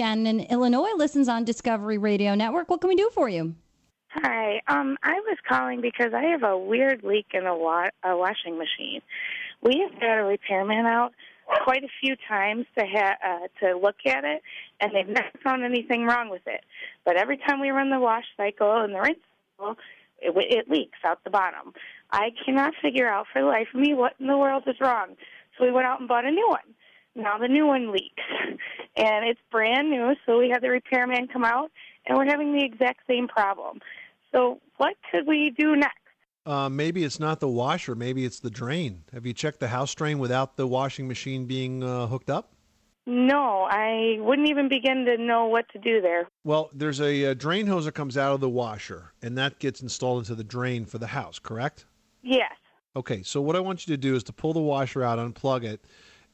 Shannon in Illinois listens on Discovery Radio Network. What can we do for you? Hi. Um, I was calling because I have a weird leak in a, wa- a washing machine. We have had a repairman out quite a few times to ha- uh, to look at it, and they've never found anything wrong with it. But every time we run the wash cycle and the rinse cycle, it, it leaks out the bottom. I cannot figure out for the life of me what in the world is wrong. So we went out and bought a new one. Now the new one leaks, and it's brand new. So we had the repairman come out, and we're having the exact same problem. So, what could we do next? Uh, maybe it's not the washer. Maybe it's the drain. Have you checked the house drain without the washing machine being uh, hooked up? No, I wouldn't even begin to know what to do there. Well, there's a, a drain hose that comes out of the washer, and that gets installed into the drain for the house, correct? Yes. Okay, so what I want you to do is to pull the washer out, unplug it,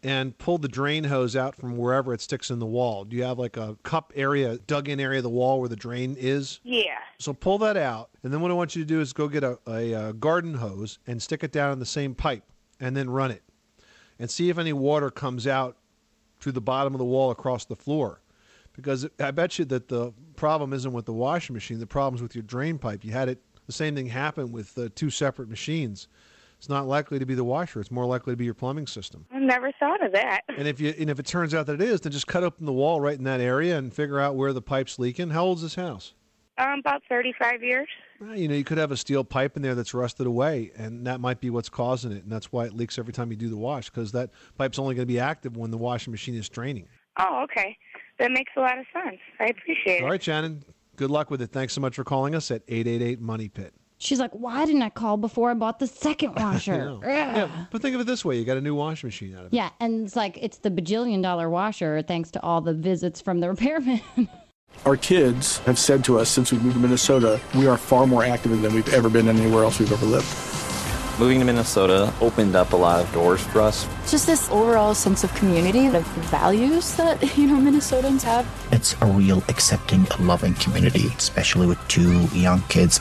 and pull the drain hose out from wherever it sticks in the wall. Do you have like a cup area, dug in area of the wall where the drain is? Yeah. So pull that out, and then what I want you to do is go get a, a, a garden hose and stick it down in the same pipe, and then run it, and see if any water comes out through the bottom of the wall across the floor. Because I bet you that the problem isn't with the washing machine. The problem's with your drain pipe. You had it. The same thing happened with uh, two separate machines. It's not likely to be the washer. It's more likely to be your plumbing system. I never thought of that. And if you and if it turns out that it is, then just cut open the wall right in that area and figure out where the pipe's leaking. How old's this house? Um, about 35 years. Well, you know, you could have a steel pipe in there that's rusted away, and that might be what's causing it, and that's why it leaks every time you do the wash, because that pipe's only going to be active when the washing machine is draining. Oh, okay. That makes a lot of sense. I appreciate it. All right, Shannon. Good luck with it. Thanks so much for calling us at 888 Money Pit. She's like, why didn't I call before I bought the second washer? know. Yeah, but think of it this way: you got a new washing machine out of it. Yeah, and it's like it's the bajillion dollar washer thanks to all the visits from the repairman. Our kids have said to us since we moved to Minnesota, we are far more active than we've ever been anywhere else we've ever lived. Moving to Minnesota opened up a lot of doors for us. Just this overall sense of community, the values that, you know, Minnesotans have. It's a real accepting, loving community, especially with two young kids.